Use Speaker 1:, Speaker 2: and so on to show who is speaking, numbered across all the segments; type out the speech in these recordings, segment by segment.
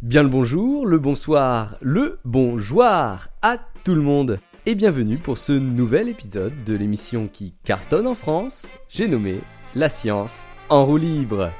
Speaker 1: Bien le bonjour, le bonsoir, le bonjour à tout le monde et bienvenue pour ce nouvel épisode de l'émission qui cartonne en France, j'ai nommé La science en roue libre.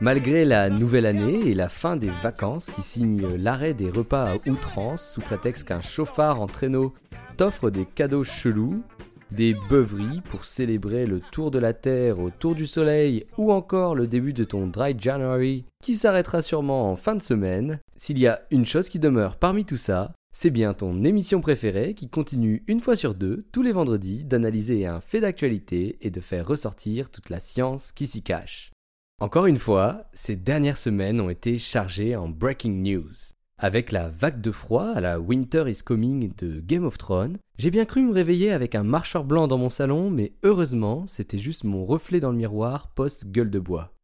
Speaker 1: Malgré la nouvelle année et la fin des vacances qui signent l'arrêt des repas à outrance sous prétexte qu'un chauffard en traîneau t'offre des cadeaux chelous, des beuveries pour célébrer le tour de la Terre au tour du Soleil ou encore le début de ton Dry January qui s'arrêtera sûrement en fin de semaine, s'il y a une chose qui demeure parmi tout ça, c'est bien ton émission préférée qui continue une fois sur deux, tous les vendredis, d'analyser un fait d'actualité et de faire ressortir toute la science qui s'y cache. Encore une fois, ces dernières semaines ont été chargées en breaking news. Avec la vague de froid à la Winter is Coming de Game of Thrones, j'ai bien cru me réveiller avec un marcheur blanc dans mon salon, mais heureusement, c'était juste mon reflet dans le miroir post-gueule de bois.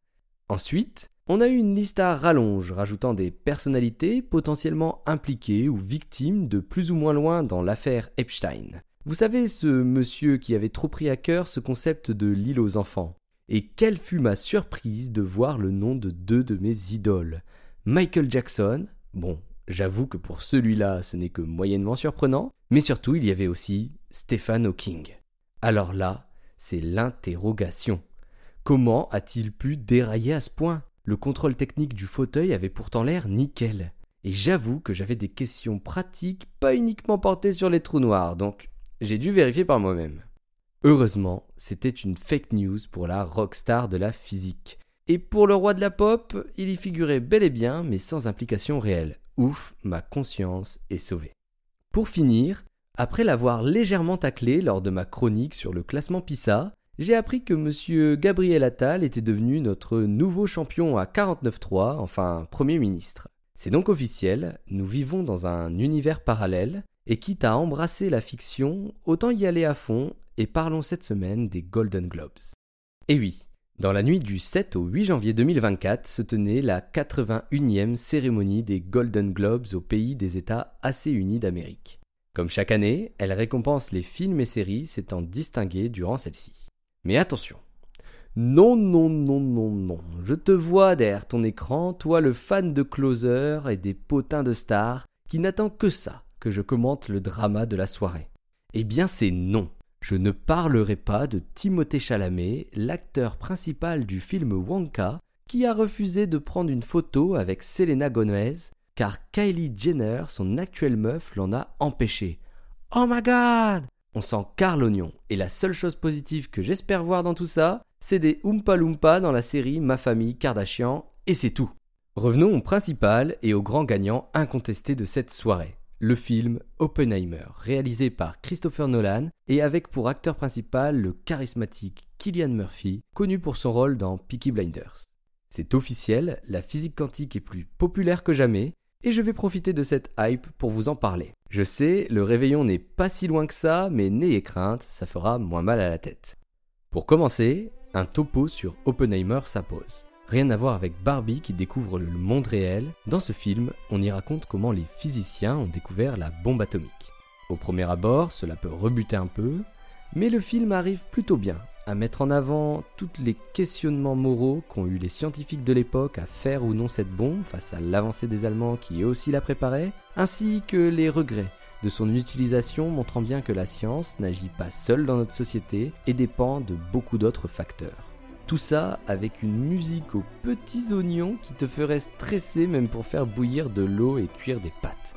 Speaker 1: Ensuite, on a eu une liste à rallonge, rajoutant des personnalités potentiellement impliquées ou victimes de plus ou moins loin dans l'affaire Epstein. Vous savez, ce monsieur qui avait trop pris à cœur ce concept de l'île aux enfants. Et quelle fut ma surprise de voir le nom de deux de mes idoles. Michael Jackson, bon, j'avoue que pour celui-là ce n'est que moyennement surprenant, mais surtout il y avait aussi Stephen Hawking. Alors là, c'est l'interrogation. Comment a-t-il pu dérailler à ce point? Le contrôle technique du fauteuil avait pourtant l'air nickel. Et j'avoue que j'avais des questions pratiques pas uniquement portées sur les trous noirs, donc j'ai dû vérifier par moi-même. Heureusement, c'était une fake news pour la rockstar de la physique. Et pour le roi de la pop, il y figurait bel et bien, mais sans implication réelle. Ouf, ma conscience est sauvée. Pour finir, après l'avoir légèrement taclé lors de ma chronique sur le classement PISA, j'ai appris que monsieur Gabriel Attal était devenu notre nouveau champion à 49.3, enfin Premier ministre. C'est donc officiel, nous vivons dans un univers parallèle, et quitte à embrasser la fiction, autant y aller à fond, et parlons cette semaine des Golden Globes. Et oui, dans la nuit du 7 au 8 janvier 2024 se tenait la 81e cérémonie des Golden Globes au pays des États assez unis d'Amérique. Comme chaque année, elle récompense les films et séries s'étant distingués durant celle-ci. Mais attention, non, non, non, non, non. Je te vois derrière ton écran, toi le fan de Closer et des potins de stars, qui n'attend que ça, que je commente le drama de la soirée. Eh bien c'est non. Je ne parlerai pas de Timothée Chalamet, l'acteur principal du film Wonka, qui a refusé de prendre une photo avec Selena Gomez, car Kylie Jenner, son actuelle meuf, l'en a empêché. Oh my god On sent car l'oignon, et la seule chose positive que j'espère voir dans tout ça, c'est des Oompa Loompa dans la série Ma famille Kardashian, et c'est tout. Revenons au principal et au grand gagnant incontesté de cette soirée. Le film Oppenheimer, réalisé par Christopher Nolan et avec pour acteur principal le charismatique Killian Murphy, connu pour son rôle dans Peaky Blinders. C'est officiel, la physique quantique est plus populaire que jamais, et je vais profiter de cette hype pour vous en parler. Je sais, le réveillon n'est pas si loin que ça, mais n'ayez crainte, ça fera moins mal à la tête. Pour commencer, un topo sur Oppenheimer s'impose. Rien à voir avec Barbie qui découvre le monde réel. Dans ce film, on y raconte comment les physiciens ont découvert la bombe atomique. Au premier abord, cela peut rebuter un peu, mais le film arrive plutôt bien à mettre en avant tous les questionnements moraux qu'ont eu les scientifiques de l'époque à faire ou non cette bombe face à l'avancée des Allemands qui eux aussi la préparaient, ainsi que les regrets de son utilisation montrant bien que la science n'agit pas seule dans notre société et dépend de beaucoup d'autres facteurs. Tout ça avec une musique aux petits oignons qui te ferait stresser même pour faire bouillir de l'eau et cuire des pâtes.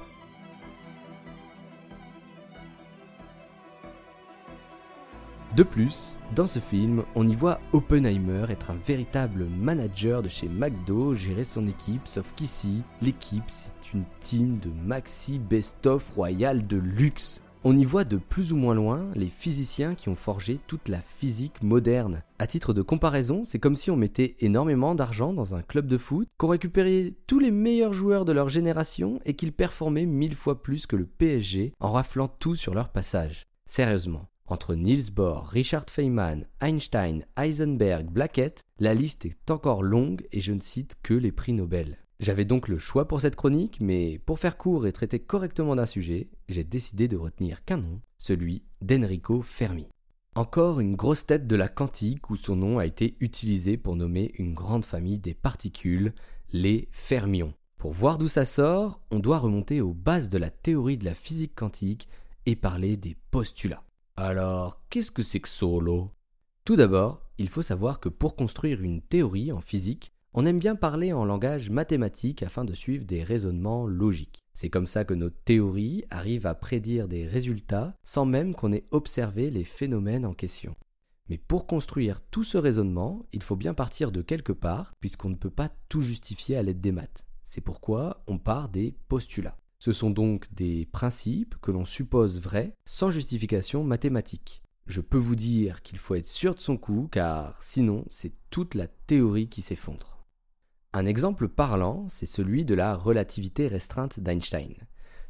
Speaker 1: De plus, dans ce film, on y voit Oppenheimer être un véritable manager de chez McDo, gérer son équipe, sauf qu'ici, l'équipe c'est une team de maxi best-of royal de luxe. On y voit de plus ou moins loin les physiciens qui ont forgé toute la physique moderne. À titre de comparaison, c'est comme si on mettait énormément d'argent dans un club de foot, qu'on récupérait tous les meilleurs joueurs de leur génération et qu'ils performaient mille fois plus que le PSG en raflant tout sur leur passage. Sérieusement, entre Niels Bohr, Richard Feynman, Einstein, Heisenberg, Blackett, la liste est encore longue et je ne cite que les prix Nobel. J'avais donc le choix pour cette chronique, mais pour faire court et traiter correctement d'un sujet, j'ai décidé de retenir qu'un nom, celui d'Enrico Fermi. Encore une grosse tête de la quantique où son nom a été utilisé pour nommer une grande famille des particules, les fermions. Pour voir d'où ça sort, on doit remonter aux bases de la théorie de la physique quantique et parler des postulats. Alors, qu'est-ce que c'est que solo? Tout d'abord, il faut savoir que pour construire une théorie en physique, on aime bien parler en langage mathématique afin de suivre des raisonnements logiques. C'est comme ça que nos théories arrivent à prédire des résultats sans même qu'on ait observé les phénomènes en question. Mais pour construire tout ce raisonnement, il faut bien partir de quelque part, puisqu'on ne peut pas tout justifier à l'aide des maths. C'est pourquoi on part des postulats. Ce sont donc des principes que l'on suppose vrais sans justification mathématique. Je peux vous dire qu'il faut être sûr de son coup car sinon c'est toute la théorie qui s'effondre. Un exemple parlant, c'est celui de la relativité restreinte d'Einstein.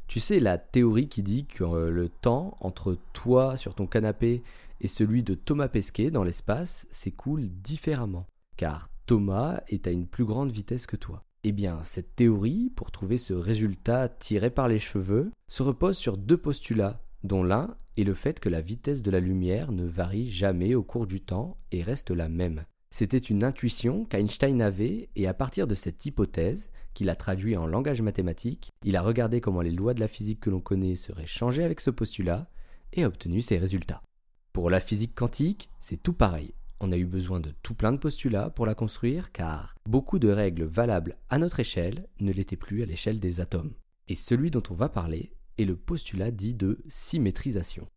Speaker 1: Tu sais, la théorie qui dit que euh, le temps entre toi sur ton canapé et celui de Thomas Pesquet dans l'espace s'écoule différemment, car Thomas est à une plus grande vitesse que toi. Eh bien, cette théorie, pour trouver ce résultat tiré par les cheveux, se repose sur deux postulats, dont l'un est le fait que la vitesse de la lumière ne varie jamais au cours du temps et reste la même. C'était une intuition qu'Einstein avait, et à partir de cette hypothèse, qu'il a traduit en langage mathématique, il a regardé comment les lois de la physique que l'on connaît seraient changées avec ce postulat, et a obtenu ses résultats. Pour la physique quantique, c'est tout pareil on a eu besoin de tout plein de postulats pour la construire car beaucoup de règles valables à notre échelle ne l'étaient plus à l'échelle des atomes. Et celui dont on va parler est le postulat dit de symétrisation.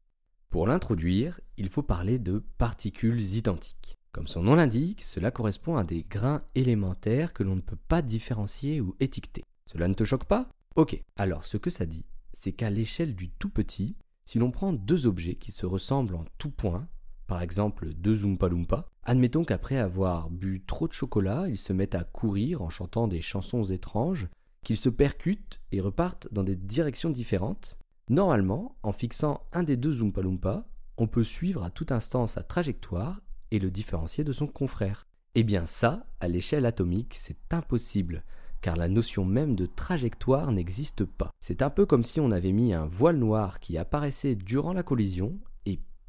Speaker 1: Pour l'introduire, il faut parler de particules identiques. Comme son nom l'indique, cela correspond à des grains élémentaires que l'on ne peut pas différencier ou étiqueter. Cela ne te choque pas? Ok, alors ce que ça dit, c'est qu'à l'échelle du tout petit, si l'on prend deux objets qui se ressemblent en tout point, par exemple deux Oompa Loompa, admettons qu'après avoir bu trop de chocolat, ils se mettent à courir en chantant des chansons étranges, qu'ils se percutent et repartent dans des directions différentes. Normalement, en fixant un des deux Oompa Loompa, on peut suivre à tout instant sa trajectoire et le différencier de son confrère. Eh bien ça, à l'échelle atomique, c'est impossible, car la notion même de trajectoire n'existe pas. C'est un peu comme si on avait mis un voile noir qui apparaissait durant la collision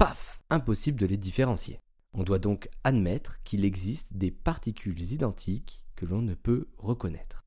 Speaker 1: paf, impossible de les différencier. On doit donc admettre qu'il existe des particules identiques que l'on ne peut reconnaître.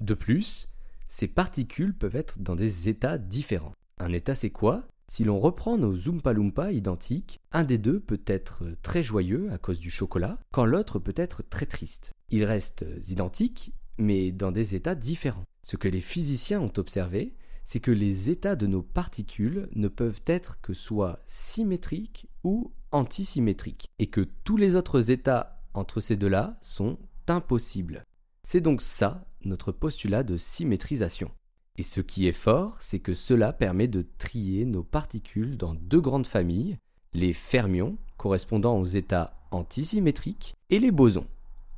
Speaker 1: De plus, ces particules peuvent être dans des états différents. Un état c'est quoi? Si l'on reprend nos Zoompa Loompa identiques, un des deux peut être très joyeux à cause du chocolat, quand l'autre peut être très triste. Ils restent identiques, mais dans des états différents. Ce que les physiciens ont observé, c'est que les états de nos particules ne peuvent être que soit symétriques ou antisymétriques, et que tous les autres états entre ces deux-là sont impossibles. C'est donc ça notre postulat de symétrisation. Et ce qui est fort, c'est que cela permet de trier nos particules dans deux grandes familles, les fermions, correspondant aux états antisymétriques, et les bosons,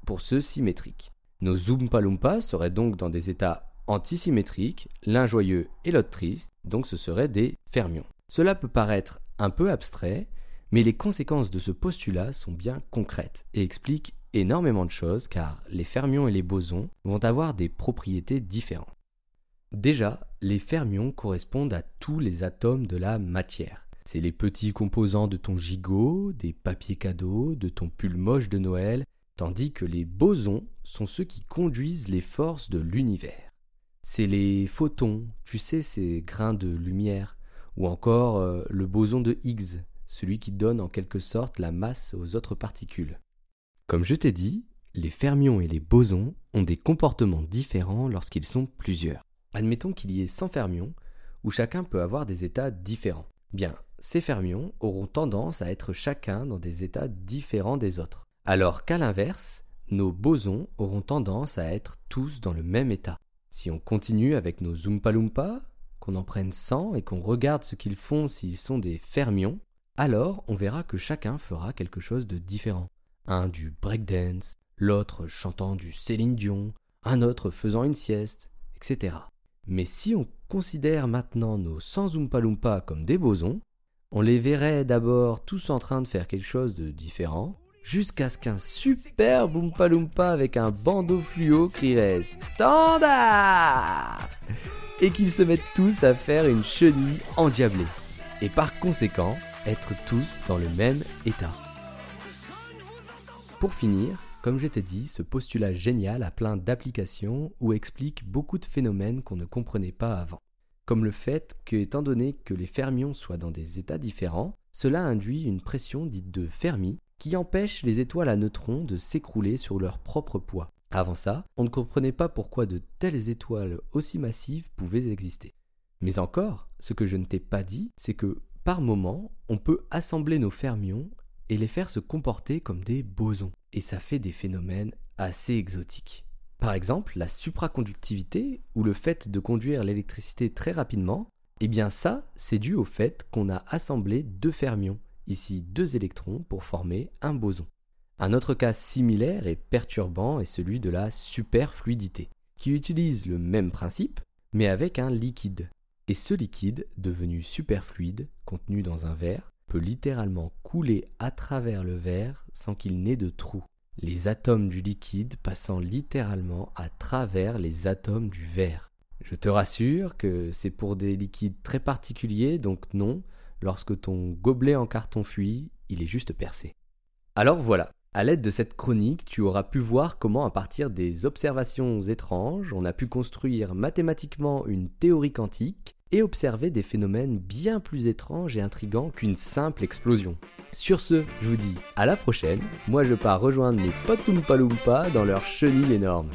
Speaker 1: pour ceux symétriques. Nos Zoompa seraient donc dans des états antisymétriques, l'un joyeux et l'autre triste, donc ce seraient des fermions. Cela peut paraître un peu abstrait, mais les conséquences de ce postulat sont bien concrètes et expliquent énormément de choses car les fermions et les bosons vont avoir des propriétés différentes. Déjà, les fermions correspondent à tous les atomes de la matière. C'est les petits composants de ton gigot, des papiers cadeaux, de ton pull moche de Noël, tandis que les bosons sont ceux qui conduisent les forces de l'univers. C'est les photons, tu sais, ces grains de lumière, ou encore euh, le boson de Higgs, celui qui donne en quelque sorte la masse aux autres particules. Comme je t'ai dit, les fermions et les bosons ont des comportements différents lorsqu'ils sont plusieurs. Admettons qu'il y ait 100 fermions, où chacun peut avoir des états différents. Bien, ces fermions auront tendance à être chacun dans des états différents des autres. Alors qu'à l'inverse, nos bosons auront tendance à être tous dans le même état. Si on continue avec nos Loompa, qu'on en prenne 100 et qu'on regarde ce qu'ils font s'ils sont des fermions, alors on verra que chacun fera quelque chose de différent. Un du breakdance, l'autre chantant du Céline Dion, un autre faisant une sieste, etc. Mais si on considère maintenant nos 100 Zoompa Loompa comme des bosons, on les verrait d'abord tous en train de faire quelque chose de différent, jusqu'à ce qu'un super Boompa Loompa avec un bandeau fluo crierait Standard et qu'ils se mettent tous à faire une chenille endiablée. Et par conséquent, être tous dans le même état. Pour finir, comme je t'ai dit, ce postulat génial a plein d'applications ou explique beaucoup de phénomènes qu'on ne comprenait pas avant. Comme le fait que, étant donné que les fermions soient dans des états différents, cela induit une pression dite de Fermi qui empêche les étoiles à neutrons de s'écrouler sur leur propre poids. Avant ça, on ne comprenait pas pourquoi de telles étoiles aussi massives pouvaient exister. Mais encore, ce que je ne t'ai pas dit, c'est que par moment, on peut assembler nos fermions et les faire se comporter comme des bosons. Et ça fait des phénomènes assez exotiques. Par exemple, la supraconductivité, ou le fait de conduire l'électricité très rapidement, eh bien ça, c'est dû au fait qu'on a assemblé deux fermions, ici deux électrons, pour former un boson. Un autre cas similaire et perturbant est celui de la superfluidité, qui utilise le même principe, mais avec un liquide. Et ce liquide, devenu superfluide, contenu dans un verre, littéralement couler à travers le verre sans qu'il n'ait de trou. Les atomes du liquide passant littéralement à travers les atomes du verre. Je te rassure que c'est pour des liquides très particuliers, donc non, lorsque ton gobelet en carton fuit, il est juste percé. Alors voilà, à l'aide de cette chronique, tu auras pu voir comment à partir des observations étranges, on a pu construire mathématiquement une théorie quantique et observer des phénomènes bien plus étranges et intrigants qu'une simple explosion. Sur ce, je vous dis à la prochaine, moi je pars rejoindre mes potes Loompa dans leur chenille énorme.